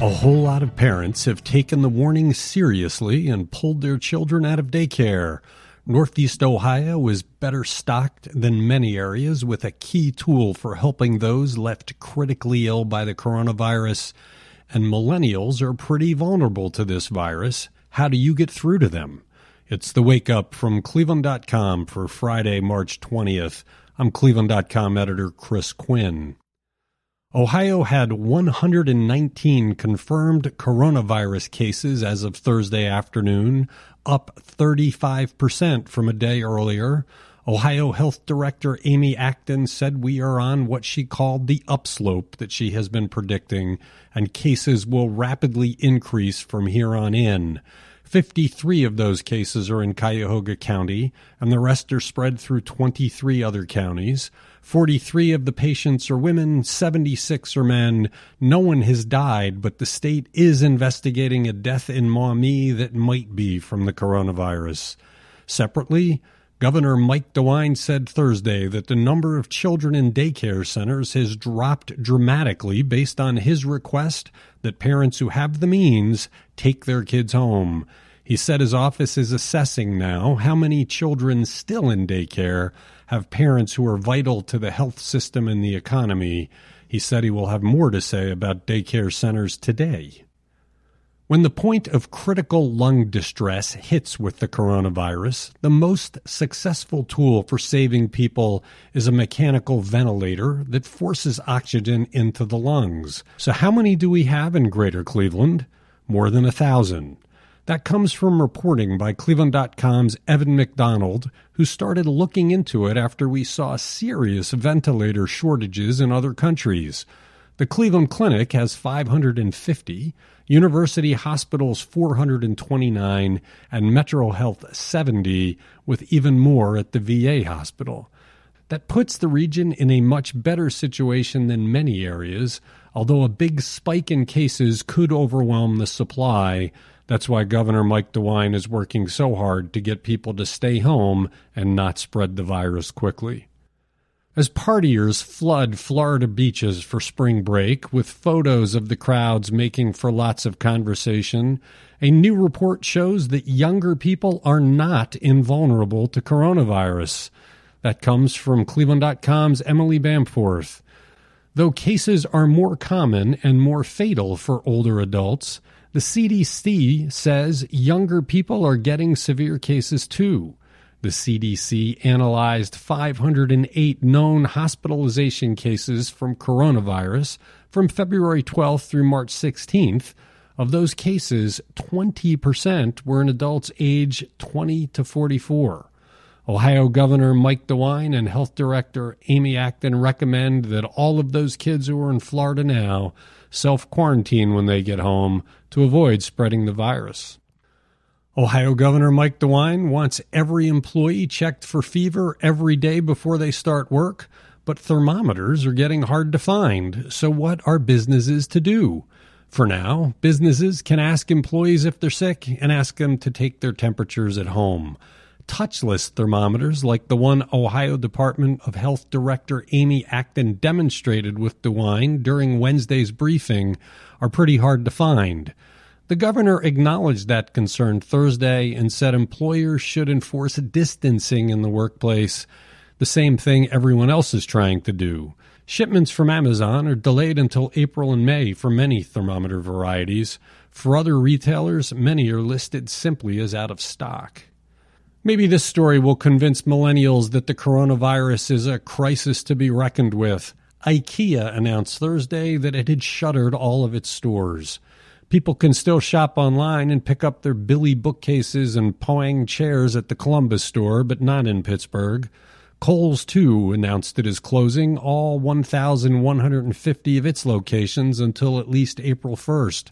A whole lot of parents have taken the warning seriously and pulled their children out of daycare. Northeast Ohio is better stocked than many areas with a key tool for helping those left critically ill by the coronavirus. And millennials are pretty vulnerable to this virus. How do you get through to them? It's the wake up from Cleveland.com for Friday, March 20th. I'm Cleveland.com editor Chris Quinn. Ohio had 119 confirmed coronavirus cases as of Thursday afternoon, up 35% from a day earlier. Ohio Health Director Amy Acton said we are on what she called the upslope that she has been predicting, and cases will rapidly increase from here on in. 53 of those cases are in Cuyahoga County, and the rest are spread through 23 other counties. 43 of the patients are women, 76 are men. No one has died, but the state is investigating a death in Maumee that might be from the coronavirus. Separately, Governor Mike DeWine said Thursday that the number of children in daycare centers has dropped dramatically based on his request that parents who have the means take their kids home. He said his office is assessing now how many children still in daycare have parents who are vital to the health system and the economy. He said he will have more to say about daycare centers today. When the point of critical lung distress hits with the coronavirus, the most successful tool for saving people is a mechanical ventilator that forces oxygen into the lungs. So, how many do we have in Greater Cleveland? More than a thousand. That comes from reporting by Cleveland.com's Evan McDonald, who started looking into it after we saw serious ventilator shortages in other countries. The Cleveland Clinic has 550, University Hospitals 429, and Metro Health 70, with even more at the VA hospital. That puts the region in a much better situation than many areas, although a big spike in cases could overwhelm the supply. That's why Governor Mike DeWine is working so hard to get people to stay home and not spread the virus quickly. As partiers flood Florida beaches for spring break, with photos of the crowds making for lots of conversation, a new report shows that younger people are not invulnerable to coronavirus. That comes from Cleveland.com's Emily Bamforth. Though cases are more common and more fatal for older adults, the CDC says younger people are getting severe cases too. The CDC analyzed 508 known hospitalization cases from coronavirus from February 12th through March 16th. Of those cases, 20% were in adults age 20 to 44. Ohio Governor Mike DeWine and Health Director Amy Acton recommend that all of those kids who are in Florida now self quarantine when they get home to avoid spreading the virus. Ohio Governor Mike DeWine wants every employee checked for fever every day before they start work, but thermometers are getting hard to find. So, what are businesses to do? For now, businesses can ask employees if they're sick and ask them to take their temperatures at home. Touchless thermometers, like the one Ohio Department of Health Director Amy Acton demonstrated with DeWine during Wednesday's briefing, are pretty hard to find. The governor acknowledged that concern Thursday and said employers should enforce distancing in the workplace, the same thing everyone else is trying to do. Shipments from Amazon are delayed until April and May for many thermometer varieties. For other retailers, many are listed simply as out of stock. Maybe this story will convince millennials that the coronavirus is a crisis to be reckoned with. IKEA announced Thursday that it had shuttered all of its stores. People can still shop online and pick up their Billy bookcases and Poang chairs at the Columbus store, but not in Pittsburgh. Kohl's, too, announced it is closing all 1,150 of its locations until at least April 1st.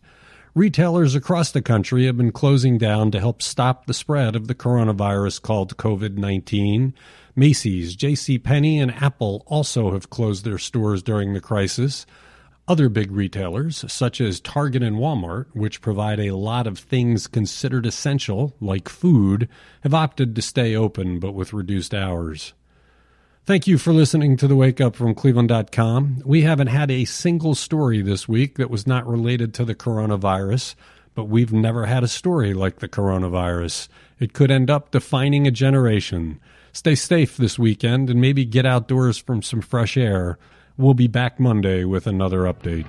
Retailers across the country have been closing down to help stop the spread of the coronavirus called COVID 19. Macy's, J.C. Penney, and Apple also have closed their stores during the crisis. Other big retailers, such as Target and Walmart, which provide a lot of things considered essential, like food, have opted to stay open but with reduced hours. Thank you for listening to the Wake Up from Cleveland.com. We haven't had a single story this week that was not related to the coronavirus, but we've never had a story like the coronavirus. It could end up defining a generation. Stay safe this weekend and maybe get outdoors from some fresh air. We'll be back Monday with another update.